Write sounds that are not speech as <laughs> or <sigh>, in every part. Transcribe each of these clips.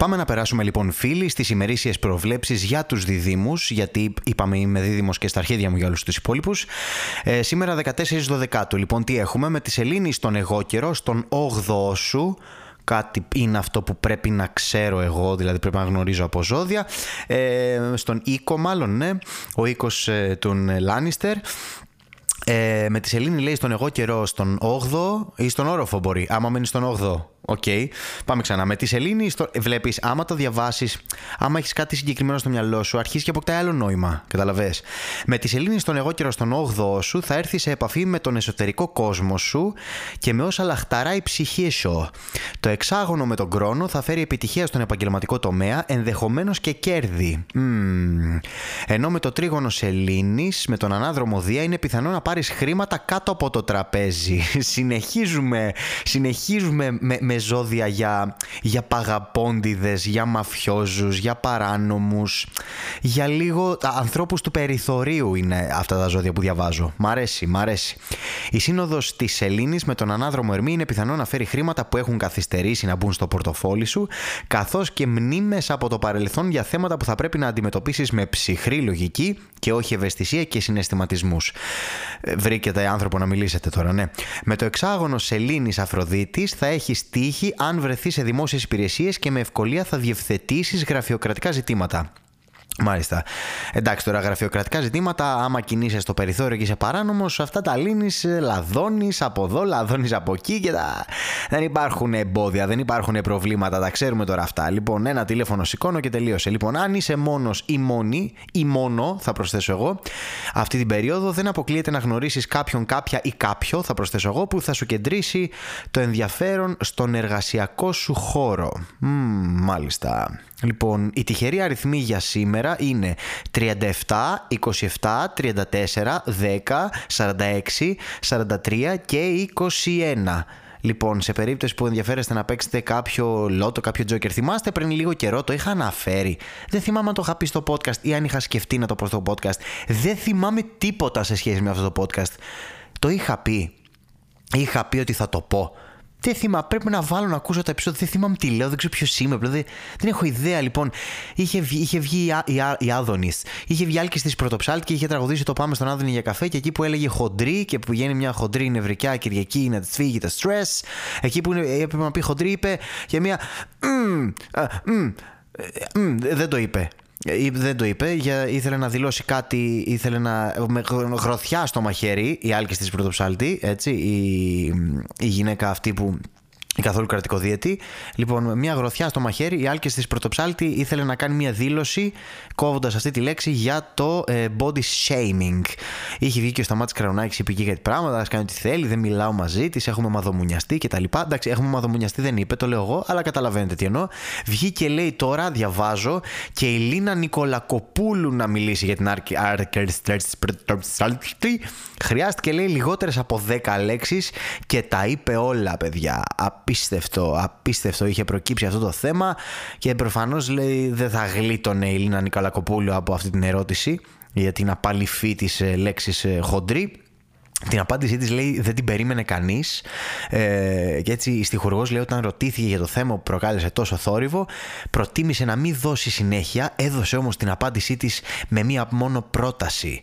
πάμε να περάσουμε λοιπόν φίλοι στις ημερήσιες προβλέψεις για τους διδήμους, γιατί είπαμε είμαι δίδυμος και στα αρχίδια μου για όλους τους υπόλοιπους. Ε, σήμερα 14 12 λοιπόν τι έχουμε; Με τη Σελήνη στον εγώ καιρό, στον 8ο σου, κάτι είναι αυτό που πρέπει να ξέρω εγώ, δηλαδή πρέπει να γνωρίζω από ζώδια. Ε, στον οίκο μάλλον, ναι, ο οίκος ε, των Λάνιστερ. Ε, με τη Σελήνη λέει στον εγώ καιρό στον 8ο ή στον όροφο μπορεί, άμα μένει στον 8ο. OK. Okay. Πάμε ξανά. Με τη σελήνη στο... βλέπεις, άμα το διαβάσεις, άμα έχεις κάτι συγκεκριμένο στο μυαλό σου, αρχίζει και αποκτάει άλλο νόημα. Κατάλαβες. Με τη σελήνη στον Αιγόκερω στον 8ο σου, θα έρθει σε επαφή με τον εσωτερικό κόσμο σου και με όσα λαχταρά η ψυχή σου. Το εξάγωνο με τον Κρόνο θα φέρει επιτυχία στον επαγγελματικό τομέα, ενδεχομένως και κέρδη. Mm. Ενώ με το τρίγωνο σελήνης, με τον ανάδρομο Δία, είναι πιθανό να πάρεις χρήματα κάτω από το τραπέζι. <laughs> συνεχίζουμε, συνεχίζουμε με, με ζώδια για, για παγαπώντιδες, για μαφιόζους, για παράνομους, για λίγο ανθρώπους του περιθωρίου είναι αυτά τα ζώδια που διαβάζω. Μ' αρέσει, μ' αρέσει. Η σύνοδος της Σελήνης με τον ανάδρομο Ερμή είναι πιθανό να φέρει χρήματα που έχουν καθυστερήσει να μπουν στο πορτοφόλι σου, καθώς και μνήμες από το παρελθόν για θέματα που θα πρέπει να αντιμετωπίσεις με ψυχρή λογική και όχι ευαισθησία και συναισθηματισμούς. Ε, βρήκετε άνθρωπο να μιλήσετε τώρα, ναι. Με το εξάγωνο Σελήνης Αφροδίτης θα έχεις τύχη αν βρεθεί σε δημόσιες υπηρεσίες και με ευκολία θα διευθετήσεις γραφειοκρατικά ζητήματα. Μάλιστα. Εντάξει, τώρα γραφειοκρατικά ζητήματα, άμα κινείσαι στο περιθώριο και είσαι παράνομος, αυτά τα λύνεις, ε, λαδώνεις από εδώ, λαδώνεις από εκεί και τα... δεν υπάρχουν εμπόδια, δεν υπάρχουν προβλήματα, τα ξέρουμε τώρα αυτά. Λοιπόν, ένα τηλέφωνο σηκώνω και τελείωσε. Λοιπόν, αν είσαι μόνος ή μόνη, ή μόνο, θα προσθέσω εγώ, αυτή την περίοδο δεν αποκλείεται να γνωρίσεις κάποιον, κάποια ή κάποιο, θα προσθέσω εγώ, που θα σου κεντρήσει το ενδιαφέρον στον εργασιακό σου χώρο. Μ, μάλιστα. Λοιπόν, η τυχερή αριθμή για σήμερα είναι 37, 27, 34, 10, 46, 43 και 21. Λοιπόν, σε περίπτωση που ενδιαφέρεστε να παίξετε κάποιο λότο, κάποιο τζόκερ, θυμάστε πριν λίγο καιρό το είχα αναφέρει. Δεν θυμάμαι αν το είχα πει στο podcast ή αν είχα σκεφτεί να το πω στο podcast. Δεν θυμάμαι τίποτα σε σχέση με αυτό το podcast. Το είχα πει. Είχα πει ότι θα το πω. Δεν θυμάμαι, πρέπει να βάλω να ακούσω τα επεισόδια. Δεν θυμάμαι τι λέω, δεν ξέρω ποιος είμαι. Δεν, δεν έχω ιδέα λοιπόν. Είχε βγει, είχε βγει η, η, η Άδωνης. Είχε βγει άλκης της Πρωτοψάλτη και είχε τραγουδήσει το Πάμε στον Άδωνη για καφέ. Και εκεί που έλεγε χοντρή και που βγαίνει μια χοντρή νευρικιά Κυριακή να της φύγει τα stress. Εκεί που έπρεπε να πει χοντρή είπε και μια. δεν το είπε. Ε, δεν το είπε, για, ήθελε να δηλώσει κάτι, ήθελε να. με γροθιά στο μαχαίρι, η άλκης της πρωτοψάλτη, έτσι, η, η γυναίκα αυτή που καθόλου κρατικοδίαιτη. Λοιπόν, μια γροθιά στο μαχαίρι, η Άλκης της Πρωτοψάλτη ήθελε να κάνει μια δήλωση κόβοντας αυτή τη λέξη για το ε, body shaming. Είχε βγει και ο Σταμάτη Κραουνάκη, είπε και κάτι πράγματα, ας κάνει ό,τι θέλει, δεν μιλάω μαζί της, έχουμε μαδομουνιαστεί κτλ. Εντάξει, έχουμε μαδομουνιαστεί, δεν είπε, το λέω εγώ, αλλά καταλαβαίνετε τι εννοώ. Βγήκε λέει τώρα, διαβάζω, και η Λίνα Νικολακοπούλου να μιλήσει για την Άλκη Πρωτοψάλτη. Χρειάστηκε λέει λιγότερες από 10 λέξεις και τα είπε όλα, παιδιά απίστευτο, απίστευτο είχε προκύψει αυτό το θέμα και προφανώς λέει δεν θα γλίτωνε η Λίνα Νικαλακοπούλου από αυτή την ερώτηση για την απαλυφή της ε, λέξης ε, χοντρή. Την απάντησή της λέει δεν την περίμενε κανείς. Ε, και έτσι η στιχουργός λέει όταν ρωτήθηκε για το θέμα που προκάλεσε τόσο θόρυβο προτίμησε να μην δώσει συνέχεια έδωσε όμως την απάντησή της με μία μόνο πρόταση.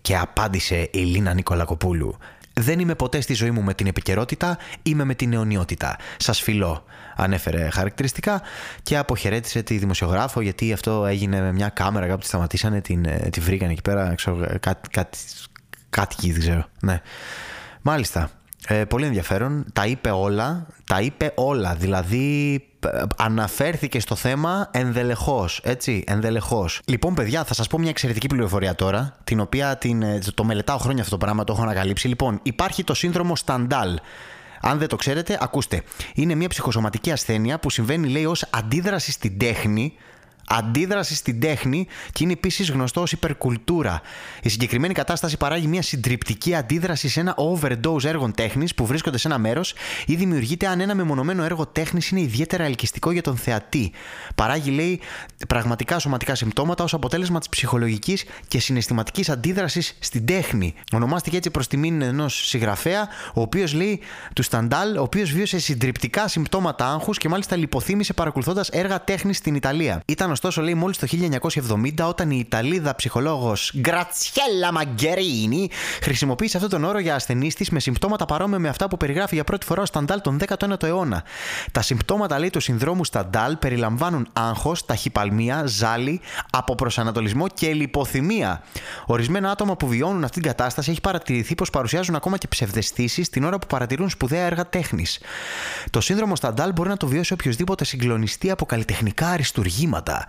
Και απάντησε η Λίνα Νικολακοπούλου δεν είμαι ποτέ στη ζωή μου με την επικαιρότητα, είμαι με την αιωνιότητα. Σας φιλώ. Ανέφερε χαρακτηριστικά και αποχαιρέτησε τη δημοσιογράφο γιατί αυτό έγινε με μια κάμερα κάπου τη σταματήσανε, την, ε, τη βρήκαν εκεί πέρα. Ξέρω, κάτι, κάτι, κάτι δεν ξέρω. Ναι. Μάλιστα. Ε, πολύ ενδιαφέρον. Τα είπε όλα. Τα είπε όλα. Δηλαδή αναφέρθηκε στο θέμα ενδελεχώς, έτσι, ενδελεχώς. Λοιπόν, παιδιά, θα σας πω μια εξαιρετική πληροφορία τώρα, την οποία την, ε, το μελετάω χρόνια αυτό το πράγμα, το έχω ανακαλύψει. Λοιπόν, υπάρχει το σύνδρομο Σταντάλ. Αν δεν το ξέρετε, ακούστε. Είναι μια ψυχοσωματική ασθένεια που συμβαίνει, λέει, ως αντίδραση στην τέχνη αντίδραση στην τέχνη και είναι επίσης γνωστό ως υπερκουλτούρα. Η συγκεκριμένη κατάσταση παράγει μια συντριπτική αντίδραση σε ένα overdose έργων τέχνης που βρίσκονται σε ένα μέρος ή δημιουργείται αν ένα μεμονωμένο έργο τέχνης είναι ιδιαίτερα ελκυστικό για τον θεατή. Παράγει, λέει, πραγματικά σωματικά συμπτώματα ως αποτέλεσμα της ψυχολογικής και συναισθηματικής αντίδρασης στην τέχνη. Ονομάστηκε έτσι προς τιμήν ενός συγγραφέα, ο οποίος λέει του Σταντάλ, ο οποίος βίωσε συντριπτικά συμπτώματα άγχους και μάλιστα λιποθύμησε παρακολουθώντας έργα τέχνης στην Ιταλία. Ήταν ωστόσο, λέει, μόλι το 1970 όταν η Ιταλίδα ψυχολόγος Γκρατσιέλα Μαγκερίνη χρησιμοποίησε αυτόν τον όρο για ασθενείς της με συμπτώματα παρόμοια με αυτά που περιγράφει για πρώτη φορά ο Σταντάλ τον 19ο αιώνα. Τα συμπτώματα, λέει, του συνδρόμου Σταντάλ περιλαμβάνουν άγχος, ταχυπαλμία, ζάλι, αποπροσανατολισμό και λιποθυμία. Ορισμένα άτομα που βιώνουν αυτή την κατάσταση έχει παρατηρηθεί πως παρουσιάζουν ακόμα και ψευδεστήσεις την ώρα που παρατηρούν σπουδαία έργα τέχνης. Το σύνδρομο Σταντάλ μπορεί να το βιώσει οποιοδήποτε συγκλονιστεί από καλλιτεχνικά αριστουργήματα.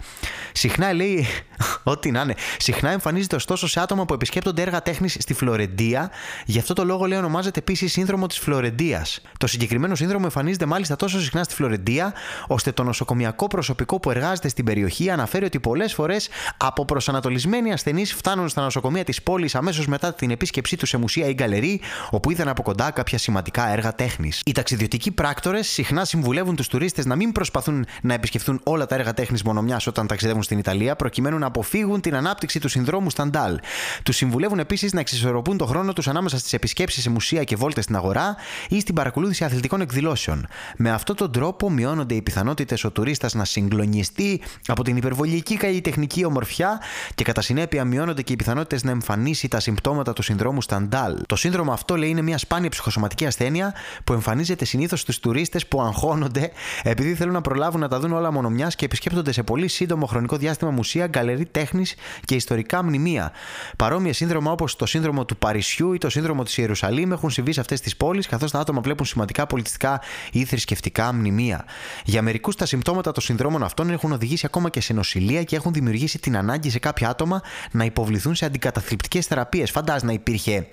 Συχνά λέει, <laughs> ό,τι να είναι, συχνά εμφανίζεται ωστόσο σε άτομα που επισκέπτονται έργα τέχνης στη Φλωρεντία. Γι' αυτό το λόγο λέει ονομάζεται επίσης σύνδρομο της Φλωρεντίας. Το συγκεκριμένο σύνδρομο εμφανίζεται μάλιστα τόσο συχνά στη Φλωρεντία, ώστε το νοσοκομιακό προσωπικό που εργάζεται στην περιοχή αναφέρει ότι πολλές φορές από προσανατολισμένοι ασθενείς φτάνουν στα νοσοκομεία της πόλης αμέσως μετά την επίσκεψή τους σε μουσεία ή γκαλερί, όπου είδαν από κοντά κάποια σημαντικά έργα τέχνης. Οι ταξιδιωτικοί πράκτορες συχνά συμβουλεύουν τους τουρίστες να μην προσπαθούν να επισκεφθούν όλα τα έργα τέχνης μονομιάς όταν ταξιδεύουν στην Ιταλία, προκειμένου να αποφύγουν την ανάπτυξη του συνδρόμου Σταντάλ. Τους συμβουλεύουν επίσης να εξισορροπούν το χρόνο τους ανάμεσα στις επισκέψεις σε μουσεία και βόλτες στην αγορά ή στην παρακολούθηση αθλητικών εκδηλώσεων. Με αυτόν τον τρόπο μειώνονται οι πιθανότητες ο τουρίστας να συγκλονιστεί από την υπερβολική καλλιτεχνική ομορφιά και κατά συνέπεια μειώνονται και οι πιθανότητες να εμφανίσει τα συμπτώματα του συνδρόμου Σταντάλ. Το σύνδρομο αυτό λέει είναι μια σπάνια ψυχοσωματική ασθένεια που εμφανίζεται συνήθως στους τουρίστες που αγχώνονται επειδή θέλουν να προλάβουν να τα δουν όλα μονομιά και επισκέπτονται σε πολύ σύντομο χρονικό διάστημα μουσεία, γκαλερί τέχνης και ιστορικά μνημεία. Παρόμοια σύνδρομα όπως το σύνδρομο του Παρισιού ή το σύνδρομο της Ιερουσαλήμ έχουν συμβεί σε αυτές τις πόλεις, καθώς τα άτομα βλέπουν σημαντικά πολιτιστικά ή θρησκευτικά μνημεία. Για μερικούς τα συμπτώματα των συνδρόμων αυτών έχουν οδηγήσει ακόμα και σε νοσηλεία και έχουν δημιουργήσει την ανάγκη σε κάποια άτομα να υποβληθούν σε αντικαταθλιπτικές θεραπείες. Φαντάζομαι να υπήρχε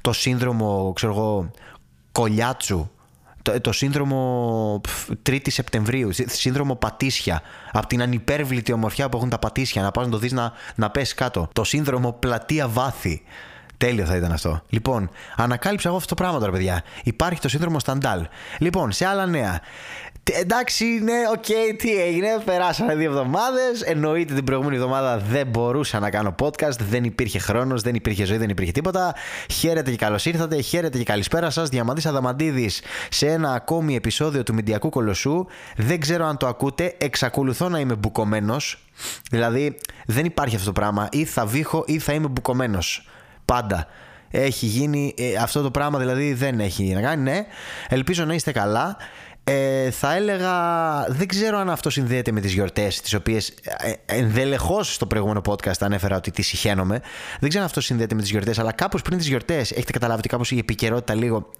το σύνδρομο, ξέρω εγώ, κολιάτσου το, το σύνδρομο 3η Σεπτεμβρίου, σύνδρομο Πατήσια, από την ανυπέρβλητη ομορφιά που έχουν τα Πατήσια, να πας να το δεις να, να πέσει κάτω. Το σύνδρομο Πλατεία Βάθη. Τέλειο θα ήταν αυτό. Λοιπόν, ανακάλυψα εγώ αυτό το πράγμα τώρα, παιδιά. Υπάρχει το σύνδρομο Σταντάλ. Λοιπόν, σε άλλα νέα. Εντάξει, ναι, OK, okay, τι έγινε. Περάσανε δύο εβδομάδες. Εννοείται την προηγούμενη εβδομάδα δεν μπορούσα να κάνω podcast. Δεν υπήρχε χρόνος, δεν υπήρχε ζωή, δεν υπήρχε τίποτα. Χαίρετε και καλώς ήρθατε. Χαίρετε και καλησπέρα σας. Διαμαντής Αδαμαντίδης σε ένα ακόμη επεισόδιο του Μηντιακού Κολοσσού. Δεν ξέρω αν το ακούτε. Εξακολουθώ να είμαι μπουκωμένος. Δηλαδή, δεν υπάρχει αυτό το πράγμα. Ή θα βήχω ή θα είμαι μπουκωμένος. Πάντα έχει γίνει ε, αυτό το πράγμα δηλαδή δεν έχει να κάνει ναι ελπίζω να είστε καλά ε, θα έλεγα, δεν ξέρω αν αυτό συνδέεται με τις γιορτές τις οποίες ε, ενδελεχώς στο προηγούμενο podcast ανέφερα ότι τις συχαίνομαι. Δεν ξέρω αν αυτό συνδέεται με τις γιορτές, αλλά κάπως πριν τις γιορτές έχετε καταλάβει ότι κάπως η επικαιρότητα λίγο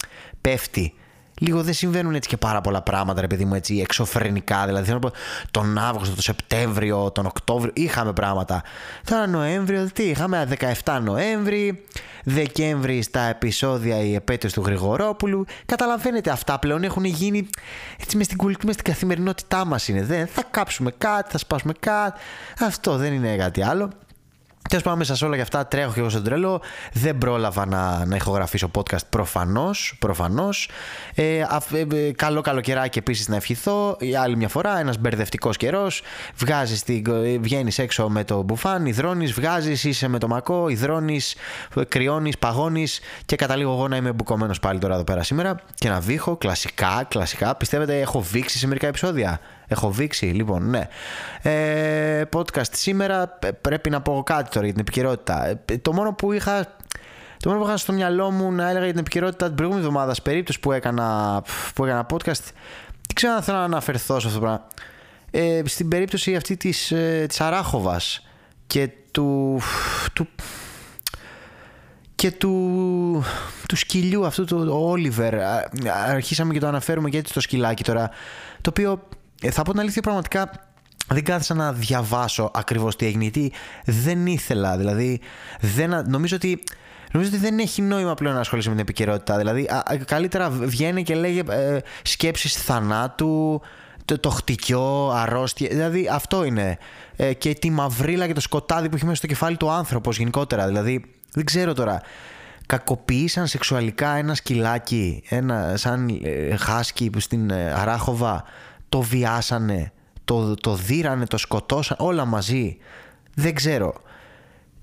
πέφτει λίγο δεν συμβαίνουν έτσι και πάρα πολλά πράγματα, ρε παιδί μου, έτσι εξωφρενικά. Δηλαδή, θέλω να πω, τον Αύγουστο, τον Σεπτέμβριο, τον Οκτώβριο, είχαμε πράγματα. Τώρα Νοέμβριο, τι, είχαμε 17 Νοέμβρη, Δεκέμβρη στα επεισόδια η επέτειος του Γρηγορόπουλου. Καταλαβαίνετε, αυτά πλέον έχουν γίνει έτσι μες στην κουλτούρα, στην καθημερινότητά μας είναι. Δεν θα κάψουμε κάτι, θα σπάσουμε κάτι. Αυτό δεν είναι κάτι άλλο. Τέλο πάντων, μέσα σε όλα αυτά τρέχω και εγώ στον τρέλο. Δεν πρόλαβα να, να ηχογραφήσω podcast προφανώς. Προφανώς. Ε, ε, ε, καλό καλοκαιράκι επίσης να ευχηθώ. Η άλλη μια φορά, ένας μπερδευτικός καιρός. Βγαίνεις έξω με το μπουφάν, υδρώνεις, βγάζεις, είσαι με το μακό, υδρώνεις, κρυώνεις, παγώνεις και καταλήγω εγώ να είμαι μπουκωμένος πάλι τώρα εδώ πέρα σήμερα και να βήχω κλασικά, κλασικά. Πιστεύετε, έχω βήξει σε μερικά επεισόδια; Έχω βήξει, λοιπόν, ναι. Ε, podcast σήμερα πρέπει να πω κάτι τώρα για την επικαιρότητα. Ε, το μόνο που είχα το μόνο που είχα στο μυαλό μου να έλεγα για την επικαιρότητα την προηγούμενη εβδομάδα, περίπτωση που έκανα, που έκανα podcast, δεν ξέρω αν θέλω να αναφερθώ σε αυτό το πράγμα. Ε, στην περίπτωση αυτή της, ε, της Αράχοβας και του, του και του, του σκυλιού αυτού του Όλιβερ αρχίσαμε και το αναφέρουμε και έτσι το σκυλάκι τώρα το οποίο ε, θα πω την αλήθεια πραγματικά δεν κάθισα να διαβάσω ακριβώς τι έγινε γιατί δεν ήθελα δηλαδή δεν, νομίζω ότι Νομίζω ότι δεν έχει νόημα πλέον να ασχολείσαι με την επικαιρότητα. Δηλαδή, καλύτερα βγαίνει και λέγε ε, σκέψεις θανάτου, το, το χτυκιό, αρρώστια. Δηλαδή αυτό είναι. Ε, και τη μαυρίλα και το σκοτάδι που έχει μέσα στο κεφάλι του άνθρωπος γενικότερα. Δηλαδή δεν ξέρω τώρα. Κακοποίησαν σεξουαλικά ένα σκυλάκι, ένα σαν ε, χάσκι στην ε, Αράχοβα, το βιάσανε, το, το δίρανε, το σκοτώσαν, όλα μαζί. Δεν ξέρω.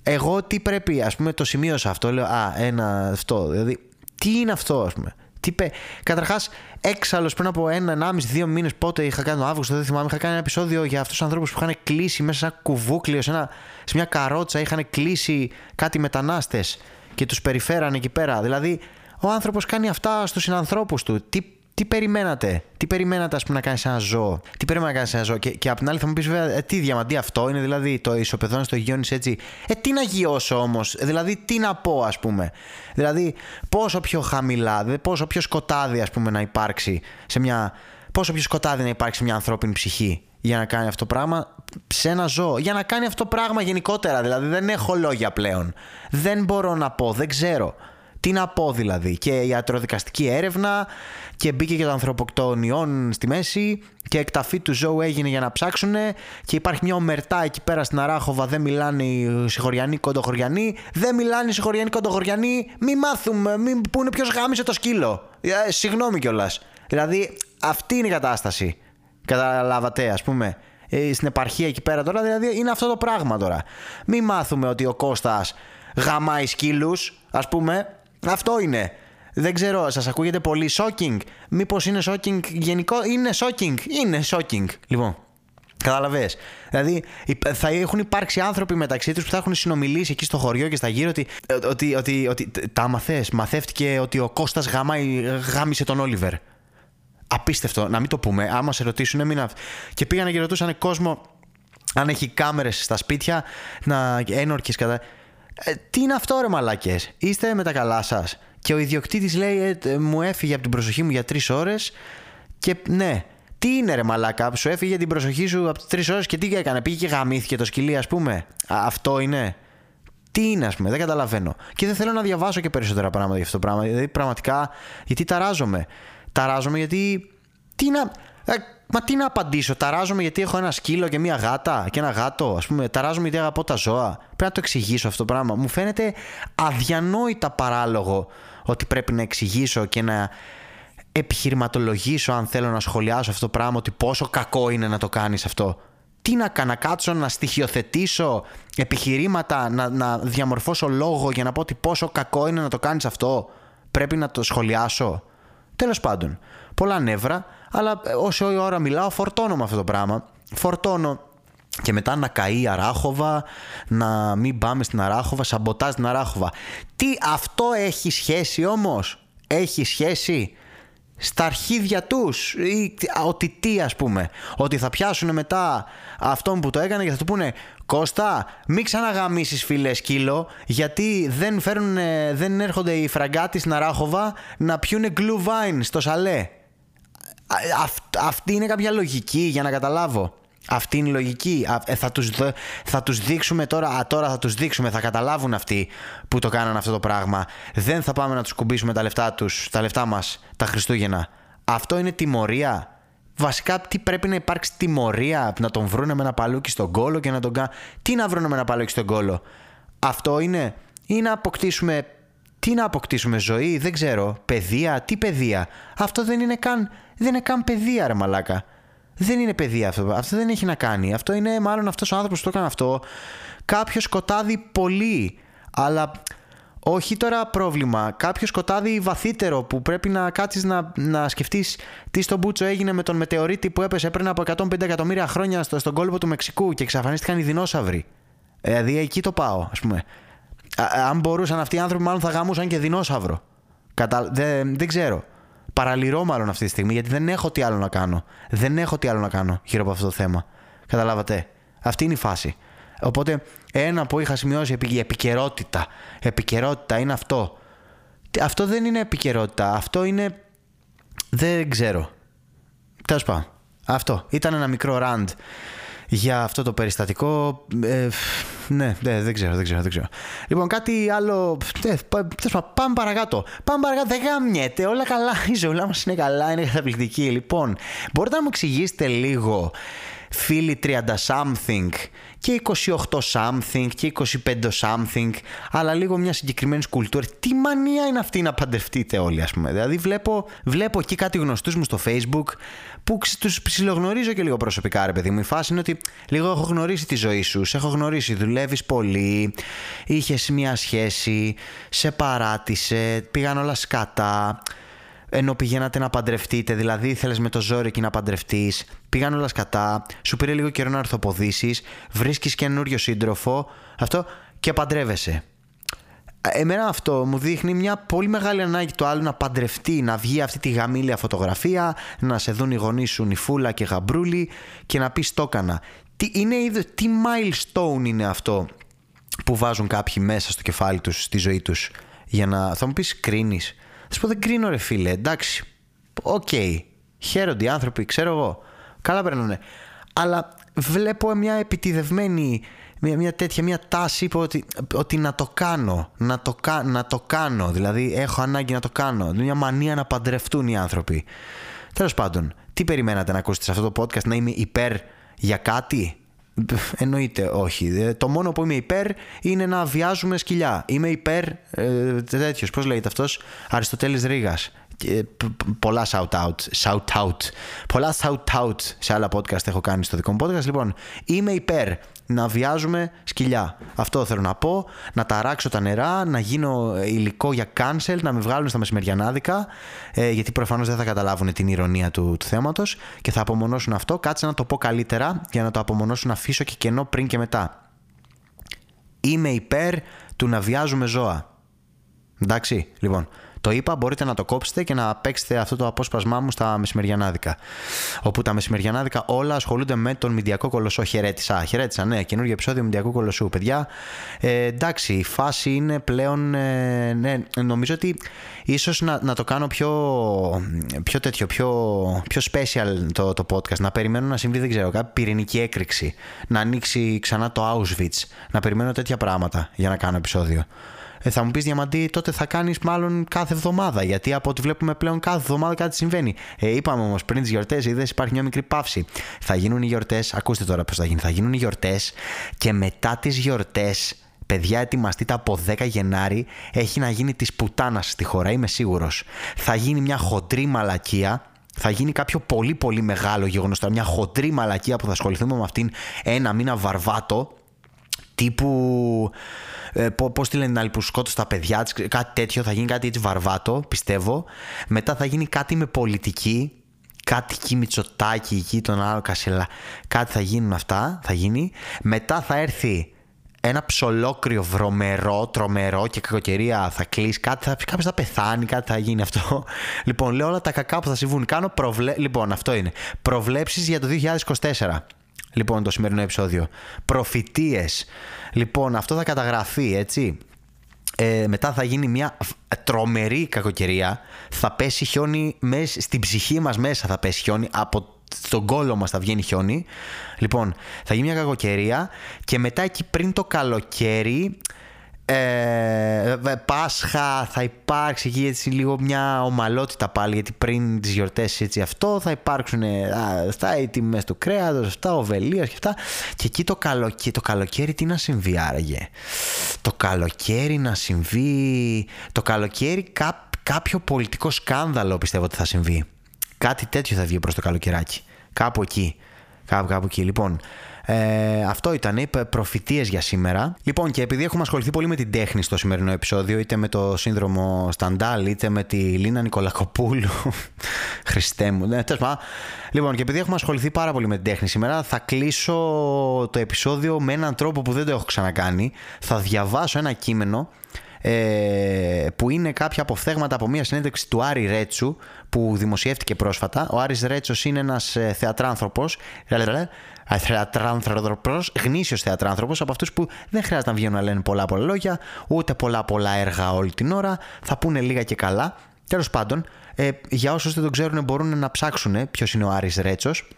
Εγώ τι πρέπει, ας πούμε, το σημείωσα αυτό, λέω, α, ένα αυτό, δηλαδή, τι είναι αυτό, ας πούμε. Τι πε... Καταρχάς, έξαλλος πριν από ένα, ενάμιση, δύο μήνες, πότε είχα κάνει τον Αύγουστο, δεν θυμάμαι, είχα κάνει ένα επεισόδιο για αυτούς τους ανθρώπους που είχαν κλείσει μέσα σε ένα κουβούκλιο, σε, ένα, σε μια καρότσα, είχαν κλείσει κάτι μετανάστες και τους περιφέραν εκεί πέρα. Δηλαδή, ο άνθρωπος κάνει αυτά στους συνανθρώπους του. Τι τι περιμένατε, τι περιμένατε ας πούμε, να κάνεις ένα ζώο, τι περιμένατε να κάνεις ένα ζώο; Και, και απ' την άλλη θα μου πεις, βέβαια, ε, τι διαμαντή αυτό είναι, δηλαδή το ισοπεδώνεις, το γιώνει έτσι. Ε, τι να γιώσω όμως, δηλαδή τι να πω, ας πούμε; Δηλαδή, πόσο πιο χαμηλά, πόσο πιο σκοτάδι, ας πούμε, να υπάρξει σε μια. Πόσο πιο σκοτάδι να υπάρξει σε μια ανθρώπινη ψυχή για να κάνει αυτό το πράγμα σε ένα ζώο; Για να κάνει αυτό το πράγμα γενικότερα. Δηλαδή, δεν έχω λόγια πλέον. Δεν μπορώ να πω, δεν ξέρω. Τι να πω δηλαδή. Και η ιατροδικαστική έρευνα και μπήκε και το ανθρωποκτονιών στη μέση και εκταφή του ζώου έγινε για να ψάξουν και υπάρχει μια ομερτά εκεί πέρα στην Αράχοβα δεν μιλάνε οι συγχωριανοί κοντοχωριανοί. Δεν μιλάνε οι συγχωριανοί κοντοχωριανοί. Μη μάθουμε, μη πούνε ποιος γάμισε το σκύλο. Ε, συγγνώμη κιόλας. δηλαδή αυτή είναι η κατάσταση. Καταλάβατε ας πούμε. Ε, στην επαρχία εκεί πέρα τώρα δηλαδή είναι αυτό το πράγμα τώρα. Μη μάθουμε ότι ο Κώστας γαμάει σκύλους ας πούμε αυτό είναι. Δεν ξέρω, σας ακούγεται πολύ shocking; Μήπως είναι shocking γενικό. Είναι shocking. Είναι shocking. Λοιπόν, Κατάλαβε. Δηλαδή θα έχουν υπάρξει άνθρωποι μεταξύ τους που θα έχουν συνομιλήσει εκεί στο χωριό και στα γύρω ότι, ότι, ότι, ότι τα μαθές. Μαθεύτηκε ότι ο Κώστας γαμάει, γάμισε τον Όλιβερ. Απίστευτο, να μην το πούμε. Άμα σε ρωτήσουν, μην. Και πήγανε και ρωτούσαν κόσμο αν έχει κάμερες στα σπίτια, να ένορκε κατά. Ε, τι είναι αυτό ρε μαλάκες, είστε με τα καλά σας. Και ο ιδιοκτήτης λέει ε, μου έφυγε από την προσοχή μου για τρεις ώρες και ναι, τι είναι ρε μαλάκα, σου έφυγε την προσοχή σου από τρεις ώρες και τι έκανε, πήγε και γαμήθηκε το σκυλί ας πούμε. αυτό είναι; Τι είναι, ας πούμε, δεν καταλαβαίνω. Και δεν θέλω να διαβάσω και περισσότερα πράγματα για αυτό το πράγμα. Δηλαδή, πραγματικά, γιατί ταράζομαι. Ταράζομαι γιατί. Τι να. Ε, Μα τι να απαντήσω, ταράζομαι γιατί έχω ένα σκύλο και μία γάτα και ένα γάτο. Α πούμε, ταράζομαι γιατί αγαπώ τα ζώα. Πρέπει να το εξηγήσω αυτό το πράγμα. Μου φαίνεται αδιανόητα παράλογο ότι πρέπει να εξηγήσω και να επιχειρηματολογήσω αν θέλω να σχολιάσω αυτό το πράγμα ότι πόσο κακό είναι να το κάνεις αυτό. Τι να κάνω, να κάτσω να στοιχειοθετήσω επιχειρήματα, να, να διαμορφώσω λόγο για να πω ότι πόσο κακό είναι να το κάνεις αυτό. Πρέπει να το σχολιάσω. Τέλος πάντων, πολλά νεύρα, αλλά όσο η ώρα μιλάω, φορτώνω με αυτό το πράγμα. Φορτώνω και μετά να καεί η Αράχοβα, να μην πάμε στην Αράχοβα, σαμποτάζ την Αράχοβα. Τι αυτό έχει σχέση όμως, έχει σχέση στα αρχίδια τους; Ή ότι τι ας πούμε, ότι θα πιάσουν μετά αυτόν που το έκανε και θα του πούνε Κώστα, μην ξαναγαμίσεις φίλε σκύλο γιατί δεν, φέρουν, δεν έρχονται οι φραγκάτοι στην Αράχοβα να πιούνε glue στο σαλέ αυτή είναι κάποια λογική για να καταλάβω. Αυτή είναι η λογική. Ε, θα τους, θα τους δείξουμε τώρα, α, τώρα θα τους δείξουμε, θα καταλάβουν αυτοί που το κάνανε αυτό το πράγμα. Δεν θα πάμε να τους κουμπίσουμε τα λεφτά τους, τα λεφτά μας, τα Χριστούγεννα. Αυτό είναι τιμωρία. Βασικά τι πρέπει να υπάρξει τιμωρία, να τον βρούνε με ένα παλούκι στον κόλο και να τον κάνουν. Τι να βρούνε με ένα παλούκι στον κόλο; Αυτό είναι ή να αποκτήσουμε τι να αποκτήσουμε ζωή, δεν ξέρω. Παιδεία, τι παιδεία. Αυτό δεν είναι καν, δεν είναι καν παιδεία, ρε μαλάκα. Δεν είναι παιδεία αυτό. Αυτό δεν έχει να κάνει. Αυτό είναι μάλλον αυτός ο άνθρωπος που το έκανε αυτό. Κάποιο σκοτάδι πολύ. Αλλά όχι τώρα πρόβλημα. Κάποιο σκοτάδι βαθύτερο που πρέπει να κάτσεις να, να σκεφτείς τι στον Μπούτσο έγινε με τον μετεωρίτη που έπεσε πριν από 150 εκατομμύρια χρόνια στο, στον κόλπο του Μεξικού και εξαφανίστηκαν οι δεινόσαυροι. Δηλαδή εκεί το πάω, ας πούμε αν μπορούσαν αυτοί οι άνθρωποι, μάλλον θα γαμούσαν και δεινόσαυρο. Κατα... Δεν, δεν ξέρω. Παραλυρώ μάλλον αυτή τη στιγμή γιατί δεν έχω τι άλλο να κάνω. Δεν έχω τι άλλο να κάνω γύρω από αυτό το θέμα. Καταλάβατε. Αυτή είναι η φάση. Οπότε ένα που είχα σημειώσει η επικαιρότητα. Επικαιρότητα είναι αυτό. Αυτό δεν είναι επικαιρότητα. Αυτό είναι. Δεν ξέρω. Τέλος πάντων. Αυτό. Ήταν ένα μικρό ραντ για αυτό το περιστατικό. Ε, ναι, ναι, δεν ξέρω, δεν ξέρω, δεν ξέρω. Λοιπόν, κάτι άλλο. Ε, πάμε παρακάτω. Πάμε παρακάτω. Δεν γαμιέται. Όλα καλά. Η ζωή μας είναι καλά, είναι καταπληκτική. Λοιπόν, μπορείτε να μου εξηγήσετε λίγο φίλοι 30 something και 28 something και 25 something, αλλά λίγο μια συγκεκριμένη κουλτούρα. Τι μανία είναι αυτή να παντευτείτε όλοι, ας πούμε. Δηλαδή, βλέπω, βλέπω εκεί κάτι γνωστούς μου στο Facebook που τους ψιλογνωρίζω και λίγο προσωπικά, ρε παιδί μου. Η φάση είναι ότι λίγο έχω γνωρίσει τη ζωή σου, έχω γνωρίσει, δουλεύεις πολύ, είχες μια σχέση, σε παράτησε, πήγαν όλα σκατά ενώ πηγαίνατε να παντρευτείτε, δηλαδή ήθελες με το ζόρι εκεί να παντρευτείς, πήγαν όλα σκατά, σου πήρε λίγο καιρό να αρθοποδήσεις, βρίσκεις καινούριο σύντροφο, αυτό και παντρεύεσαι. Εμένα αυτό μου δείχνει μια πολύ μεγάλη ανάγκη το άλλο να παντρευτεί, να βγει αυτή τη γαμήλια φωτογραφία, να σε δουν οι γονείς σου νυφούλα και γαμπρούλι και να πεις το έκανα. Τι, είναι, τι milestone είναι αυτό που βάζουν κάποιοι μέσα στο κεφάλι τους, στη ζωή τους για να... Θα μου πεις κρίνεις θα σου πω δεν κρίνω ρε φίλε, εντάξει. OK. Okay. Χαίρονται οι άνθρωποι, ξέρω εγώ. Καλά περνάνε. Αλλά βλέπω μια επιτηδευμένη, μια, μια τέτοια, μια τάση που ότι, ότι να το κάνω. Να το, να το κάνω. Δηλαδή έχω ανάγκη να το κάνω. Μια μανία να παντρευτούν οι άνθρωποι. Τέλος πάντων, τι περιμένατε να ακούσετε σε αυτό το podcast, να είμαι υπέρ για κάτι; Εννοείται όχι. Ε, το μόνο που είμαι υπέρ είναι να βιάζουμε σκυλιά. Είμαι υπέρ ε, τέτοιος. Πώς λέγεται αυτός, Αριστοτέλης Ρήγας. Πολλά shout out, shout out. Πολλά shout out σε άλλα podcast έχω κάνει στο δικό μου podcast. Λοιπόν, είμαι υπέρ να βιάζουμε σκυλιά. Αυτό θέλω να πω. Να ταράξω τα νερά, να γίνω υλικό για cancel, να με βγάλουν στα μεσημεριανάδικα, ε, γιατί προφανώς δεν θα καταλάβουν την ηρωνία του, του θέματος και θα απομονώσουν αυτό. Κάτσε να το πω καλύτερα για να το απομονώσουν, να αφήσω και κενό πριν και μετά. Είμαι υπέρ του να βιάζουμε ζώα. Εντάξει, λοιπόν. Το είπα, μπορείτε να το κόψετε και να παίξετε αυτό το απόσπασμά μου στα μεσημεριανάδικα. Όπου τα μεσημεριανάδικα όλα ασχολούνται με τον Μηντιακό Κολοσσό. Χαιρέτησα, χαιρέτησα, ναι, καινούργιο επεισόδιο Μηντιακού Κολοσσού. Παιδιά, ε, εντάξει, η φάση είναι πλέον. Ε, ναι, νομίζω ότι ίσως να, να το κάνω πιο, πιο τέτοιο, πιο, πιο special το, το podcast. Να περιμένω να συμβεί, δεν ξέρω, κάποια πυρηνική έκρηξη. Να ανοίξει ξανά το Auschwitz. Να περιμένω τέτοια πράγματα για να κάνω επεισόδιο. Ε, θα μου πεις Διαμαντή, τότε θα κάνεις μάλλον κάθε εβδομάδα. Γιατί από ό,τι βλέπουμε πλέον κάθε εβδομάδα κάτι συμβαίνει. Ε, είπαμε όμως πριν τις γιορτές, είδες υπάρχει μια μικρή παύση. Θα γίνουν οι γιορτές, ακούστε τώρα πώς θα γίνει. Θα γίνουν οι γιορτές και μετά τις γιορτές Παιδιά, ετοιμαστείτε από 10 Γενάρη. Έχει να γίνει της πουτάνας στη χώρα, είμαι σίγουρος. Θα γίνει μια χοντρή μαλακία. Θα γίνει κάποιο πολύ πολύ μεγάλο γεγονός. Μια χοντρή μαλακία που θα ασχοληθούμε με αυτήν ένα μήνα βαρβάτο. Τύπου ε, πώς τη λένε την άλλη που σκότωσε τα παιδιά της, κάτι τέτοιο, θα γίνει κάτι έτσι βαρβάτο, πιστεύω. Μετά θα γίνει κάτι με πολιτική, κάτι εκεί Μητσοτάκη, εκεί τον άλλο Κασελά. Κάτι θα γίνουν αυτά, θα γίνει. Μετά θα έρθει ένα ψολόκριο βρωμερό, τρομερό και κακοκαιρία θα κλείσει, κάτι θα, κάποιος θα πεθάνει, κάτι θα γίνει αυτό. <laughs> Λοιπόν, λέω όλα τα κακά που θα συμβούν. Κάνω προβλέ... Λοιπόν, αυτό είναι. Προβλέψεις για το 2024. Λοιπόν, το σημερινό επεισόδιο. Προφητείες. Λοιπόν, αυτό θα καταγραφεί, έτσι. Ε, μετά θα γίνει μια τρομερή κακοκαιρία. Θα πέσει χιόνι μέσα, στην ψυχή μας μέσα θα πέσει χιόνι. Από τον κόλο μας θα βγαίνει χιόνι. Λοιπόν, θα γίνει μια κακοκαιρία και μετά εκεί πριν το καλοκαίρι ε, Πάσχα θα υπάρξει εκεί έτσι λίγο μια ομαλότητα πάλι γιατί πριν τις γιορτές έτσι αυτό θα υπάρξουν αυτά οι τιμές του κρέατος αυτά ο βελίας και αυτά. Και εκεί το, καλοκαίρι, το καλοκαίρι τι να συμβεί άραγε; Το καλοκαίρι να συμβεί το καλοκαίρι κά, κάποιο πολιτικό σκάνδαλο πιστεύω ότι θα συμβεί. Κάτι τέτοιο θα βγει προς το καλοκαιράκι. Κάπου εκεί. Κάπου, κάπου εκεί. Λοιπόν ε, αυτό ήταν οι προφητείες για σήμερα. Λοιπόν, και επειδή έχουμε ασχοληθεί πολύ με την τέχνη στο σημερινό επεισόδιο, είτε με το σύνδρομο Σταντάλ, είτε με τη Λίνα Νικολακοπούλου. <laughs> Χριστέ μου. Ναι, Λοιπόν, και επειδή έχουμε ασχοληθεί πάρα πολύ με την τέχνη σήμερα, θα κλείσω το επεισόδιο με έναν τρόπο που δεν το έχω ξανακάνει. Θα διαβάσω ένα κείμενο ε, που είναι κάποια αποφθέγματα από μια συνέντευξη του Άρη Ρέτσου που δημοσιεύτηκε πρόσφατα. Ο Άρης Ρέτσος είναι ένας ε, θεατράνθρωπος θεατράνθρωπο, γνήσιος θεατράνθρωπος, από αυτούς που δεν χρειάζεται να βγαίνουν να λένε πολλά πολλά λόγια, ούτε πολλά πολλά έργα όλη την ώρα, θα πούνε λίγα και καλά. Τέλος πάντων, ε, για όσους δεν τον ξέρουν, μπορούν να ψάξουν ποιος είναι ο Άρης Ρέτσος.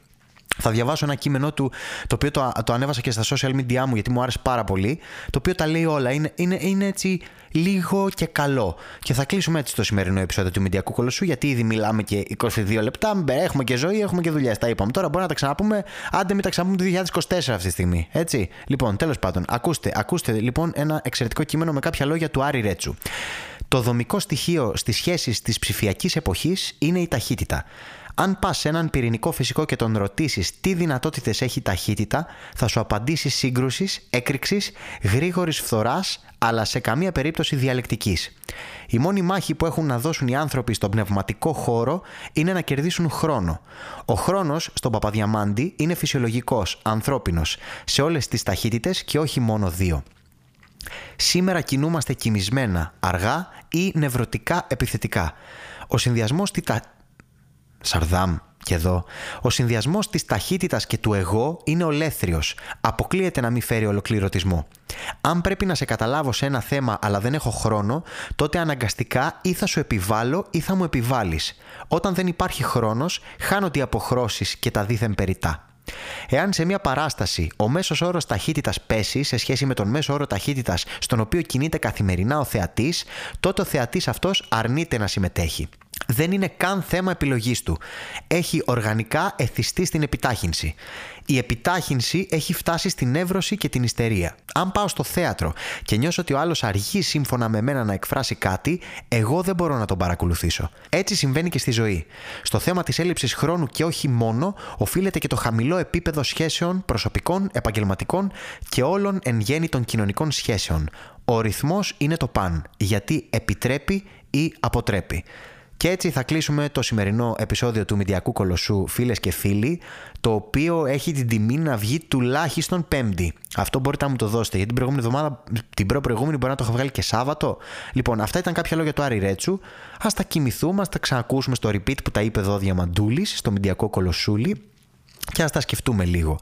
Θα διαβάσω ένα κείμενό του, το οποίο το, το ανέβασα και στα social media μου γιατί μου άρεσε πάρα πολύ, το οποίο τα λέει όλα. Είναι, είναι, είναι έτσι λίγο και καλό. Και θα κλείσουμε έτσι το σημερινό επεισόδιο του Μηντιακού Κολοσσού, γιατί ήδη μιλάμε και 22 λεπτά. Έχουμε και ζωή, έχουμε και δουλειά. Τα είπαμε. Τώρα μπορεί να τα ξαναπούμε. Άντε, μην τα ξαναπούμε το 2024 αυτή τη στιγμή. Έτσι. Λοιπόν, τέλος πάντων, ακούστε, ακούστε λοιπόν ένα εξαιρετικό κείμενο με κάποια λόγια του Άρη Ρέτσου. Το δομικό στοιχείο στις σχέσεις της ψηφιακής εποχής είναι η ταχύτητα. Αν πας σε έναν πυρηνικό φυσικό και τον ρωτήσεις τι δυνατότητες έχει ταχύτητα, θα σου απαντήσει σύγκρουσης, έκρηξης, γρήγορης φθοράς, αλλά σε καμία περίπτωση διαλεκτικής. Η μόνη μάχη που έχουν να δώσουν οι άνθρωποι στον πνευματικό χώρο είναι να κερδίσουν χρόνο. Ο χρόνος στον Παπαδιαμάντη είναι φυσιολογικός, ανθρώπινος, σε όλες τις ταχύτητες και όχι μόνο δύο. Σήμερα κινούμαστε κοιμισμένα, αργά ή νευρωτικά επιθετικά. Ο συνδυασμός Σαρδάμ και εδώ. Ο συνδυασμός της ταχύτητας και του εγώ είναι ολέθριος. Αποκλείεται να μην φέρει ολοκληρωτισμό. Αν πρέπει να σε καταλάβω σε ένα θέμα αλλά δεν έχω χρόνο, τότε αναγκαστικά ή θα σου επιβάλλω ή θα μου επιβάλλεις. Όταν δεν υπάρχει χρόνος, χάνονται οι αποχρώσεις και τα δίθεν περιτά. Εάν σε μια παράσταση ο μέσος όρος ταχύτητας πέσει σε σχέση με τον μέσο όρο ταχύτητας στον οποίο κινείται καθημερινά ο θεατής, τότε ο θεατής αυτός αρνείται να συμμετέχει δεν είναι καν θέμα επιλογής του. Έχει οργανικά εθιστεί στην επιτάχυνση. Η επιτάχυνση έχει φτάσει στην εύρωση και την ιστερία. Αν πάω στο θέατρο και νιώσω ότι ο άλλος αργεί σύμφωνα με μένα να εκφράσει κάτι, εγώ δεν μπορώ να τον παρακολουθήσω. Έτσι συμβαίνει και στη ζωή. Στο θέμα της έλλειψης χρόνου και όχι μόνο, οφείλεται και το χαμηλό επίπεδο σχέσεων προσωπικών, επαγγελματικών και όλων εν γέννη των κοινωνικών σχέσεων. Ο ρυθμός είναι το παν, γιατί επιτρέπει ή αποτρέπει. Και έτσι θα κλείσουμε το σημερινό επεισόδιο του Μηντιακού Κολοσσού φίλες και φίλοι το οποίο έχει την τιμή να βγει τουλάχιστον πέμπτη. Αυτό μπορείτε να μου το δώσετε γιατί την προηγούμενη εβδομάδα, την προηγούμενη μπορεί να το έχω βγάλει και Σάββατο. Λοιπόν, αυτά ήταν κάποια λόγια του Άρη Ρέτσου. Α τα κοιμηθούμε, ας τα ξανακούσουμε στο repeat που τα είπε εδώ Διαμαντούλης, στο Μηντιακό Κολοσσούλη και ας τα σκεφτούμε λίγο.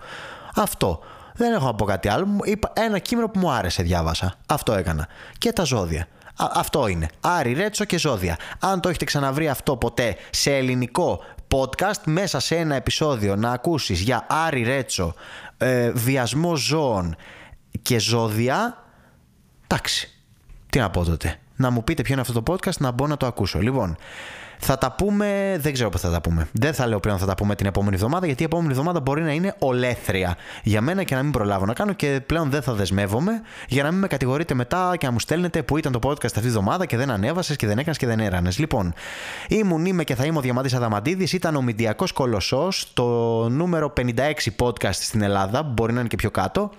Αυτό. Δεν έχω να πω κάτι άλλο. Ένα κείμενο που μου άρεσε, διάβασα. Αυτό έκανα. Και τα ζώδια αυτό είναι. Άρη Ρέτσο και Ζώδια. Αν το έχετε ξαναβρει αυτό ποτέ σε ελληνικό podcast, μέσα σε ένα επεισόδιο να ακούσεις για Άρη Ρέτσο, ε, βιασμό ζώων και ζώδια, εντάξει. Τι να πω τότε. Να μου πείτε ποιο είναι αυτό το podcast, να μπω να το ακούσω. Λοιπόν, θα τα πούμε, δεν ξέρω πότε θα τα πούμε. Δεν θα λέω πλέον θα τα πούμε την επόμενη εβδομάδα, γιατί η επόμενη εβδομάδα μπορεί να είναι ολέθρια για μένα και να μην προλάβω να κάνω και πλέον δεν θα δεσμεύομαι για να μην με κατηγορείτε μετά και να μου στέλνετε που ήταν το podcast αυτή τη εβδομάδα και δεν ανέβασες και δεν έκανες και δεν έρανες. Λοιπόν, ήμουν, είμαι και θα είμαι ο Διαμαντή Αδαμαντίδης, ήταν ο Μηντιακός Κολοσσός, το νούμερο 56 podcast στην Ελλάδα, μπορεί να είναι και πιο κάτω.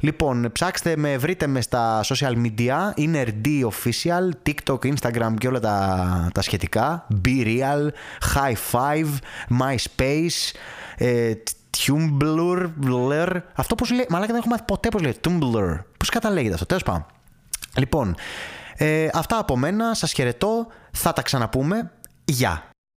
Λοιπόν, ψάξτε με, βρείτε με στα social media. Είναι RD Official, TikTok, Instagram και όλα τα, τα σχετικά. Be Real, High Five, MySpace, ε, Tumblr, Blur. Αυτό πώς λέει, μαλάκα δεν έχουμε ποτέ πώς λέει, Tumblr. Πώς καταλέγεται αυτό, τέλος πάντων. Λοιπόν, ε, αυτά από μένα, σας χαιρετώ, θα τα ξαναπούμε. Γεια!